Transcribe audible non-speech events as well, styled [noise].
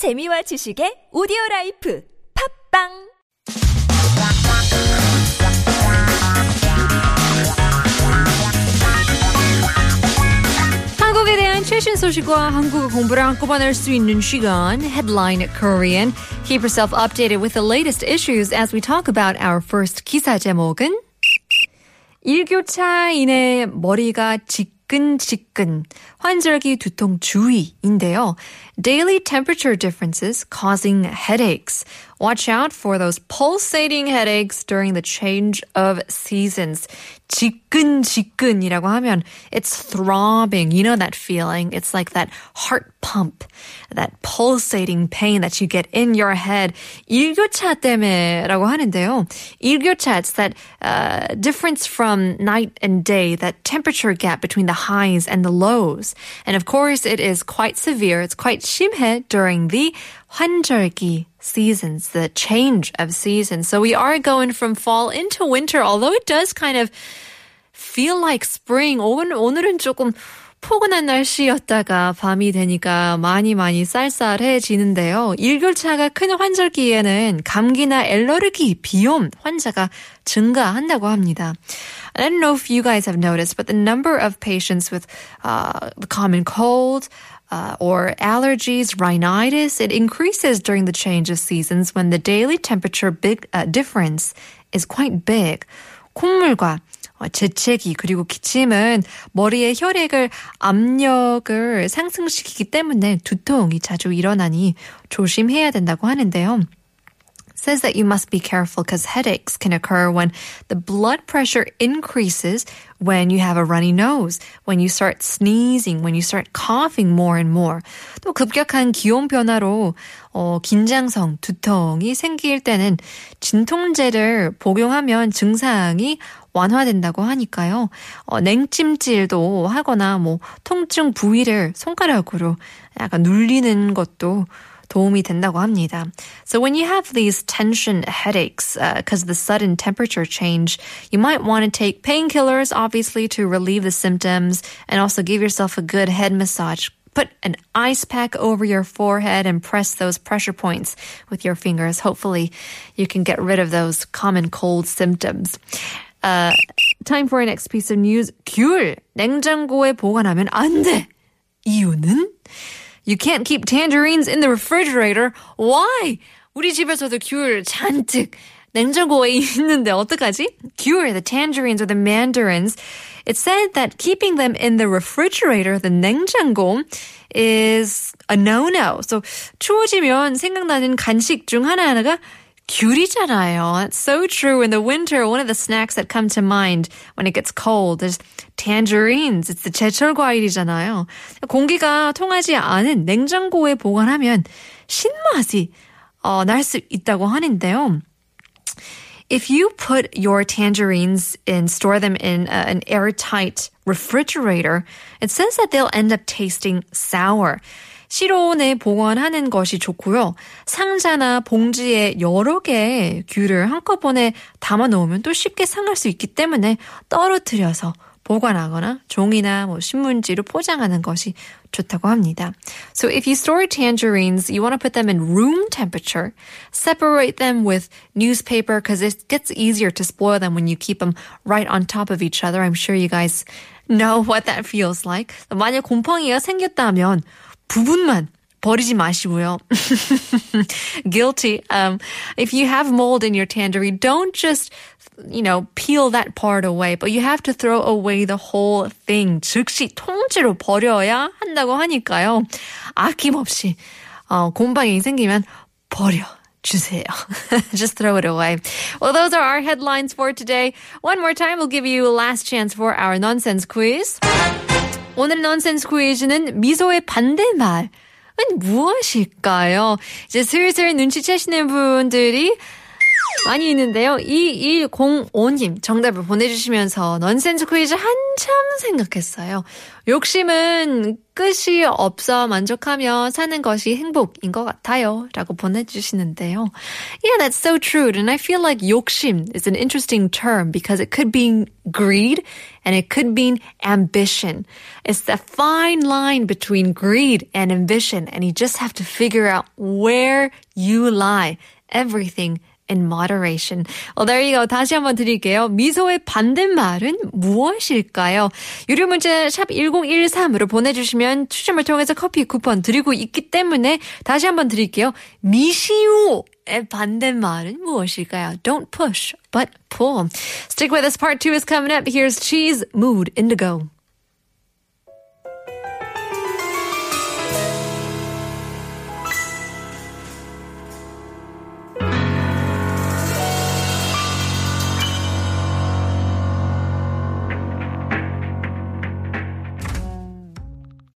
재미와 지식의 오디오 life 팟빵 한국에 대한 최신 소식과 한국어 공부를 한꺼번에 할수 있는 시간 Headline Korean. Keep yourself updated with the latest issues as we talk about our first 기사 제목은 일교차로 인해 머리가 지끈지끈 환절기 두통 주의인데요. Daily temperature differences causing headaches. Watch out for those pulsating headaches during the change of seasons. 지끈지끈이라고 하면 it's throbbing. You know that feeling. It's like that heart pump, that pulsating pain that you get in your head. 일교차 때문에라고 하는데요. 일교차, it's that uh, difference from night and day, that temperature gap between the highs and the lows. And of course, it is quite severe. It's quite 심해 during the 환절기 seasons, the change of seasons. So we are going from fall into winter, although it does kind of feel like spring. 오늘, 오늘은 조금 포근한 날씨였다가 밤이 되니까 많이 많이 쌀쌀해지는데요. 일교차가 큰 환절기에는 감기나 엘러르기, 비염 환자가 증가한다고 합니다. I don't know if you guys have noticed, but the number of patients with uh, the common cold, uh, or allergies, rhinitis, it increases during the change of seasons when the daily temperature big uh, difference is quite big. 콧물과 재채기 그리고 기침은 머리의 혈액을 압력을 상승시키기 때문에 두통이 자주 일어나니 조심해야 된다고 하는데요. Says that you must be careful because headaches can occur when the blood pressure increases when you have a runny nose, when you start sneezing, when you start coughing more and more. 또 급격한 기온 변화로 어, 긴장성, 두통이 생길 때는 진통제를 복용하면 증상이 완화된다고 하니까요. 어, 냉찜질도 하거나 뭐 통증 부위를 손가락으로 약간 눌리는 것도 도움이 된다고 합니다. So when you have these tension headaches because uh, of the sudden temperature change, you might want to take painkillers obviously to relieve the symptoms and also give yourself a good head massage. Put an ice pack over your forehead and press those pressure points with your fingers. Hopefully, you can get rid of those common cold symptoms. Uh, time for our next piece of news. 귤 냉장고에 보관하면 안 돼. 이유는? You can't keep tangerines in the refrigerator. Why? 우리 집에서도 귤 잔뜩 냉장고에 [laughs] 있는데 어떡하지? 귤, the tangerines or the mandarins. It said that keeping them in the refrigerator, the 냉장고, is a no-no. So 추워지면 생각나는 간식 중 하나하나가 귤이잖아요. It's so true. In the winter, one of the snacks that come to mind when it gets cold is tangerines. It's the 제철 과일이잖아요. 공기가 통하지 않은 냉장고에 보관하면 신맛이 어, 날 수 있다고 하는데요. If you put your tangerines and store them in uh, an airtight refrigerator, it says that they'll end up tasting sour. 실온에 보관하는 것이 좋고요. 상자나 봉지에 여러 개의 귤을 한꺼번에 담아 놓으면 또 쉽게 상할 수 있기 때문에 떨어뜨려서 보관하거나 종이나 뭐 신문지로 포장하는 것이 좋다고 합니다. So if you store tangerines, you want to put them in room temperature. Separate them with newspaper because it gets easier to spoil them when you keep them right on top of each other. I'm sure you guys know what that feels like. 만약 곰팡이가 생겼다면 부분만 버리지 마시고요. [laughs] Guilty. Um, if you have mold in your tangerine, don't just you know, peel that part away, but you have to throw away the whole thing. 즉시 통째로 버려야 한다고 하니까요. 아낌없이 어, 곰팡이 생기면 버려. 주세요. [laughs] Just throw it away. Well, those are our headlines for today. One more time, we'll give you a last chance for our nonsense quiz. 오늘 nonsense 퀴즈는 미소의 반대말은 무엇일까요? 이제 슬슬 눈치채시는 분들이 많이 있는데요. 2105님 정답을 보내주시면서 넌센스 퀴즈 한참 생각했어요. 욕심은 끝이 없어 만족하며 사는 것이 행복인 것 같아요. 라고 보내주시는데요. Yeah, that's so true. And I feel like 욕심 is an interesting term because it could be greed and it could mean ambition. It's that fine line between greed and ambition and you just have to figure out where you lie. Everything in moderation. Well, there you go. 다시 한번 드릴게요. 미소의 반대말은 무엇일까요? 유료 문자 샵 1013으로 보내주시면 추첨을 통해서 커피 쿠폰 드리고 있기 때문에 다시 한번 드릴게요. 미시오의 반대말은 무엇일까요? Don't push, but pull. Stick with us. Part two is coming up. Here's Cheese Mood Indigo.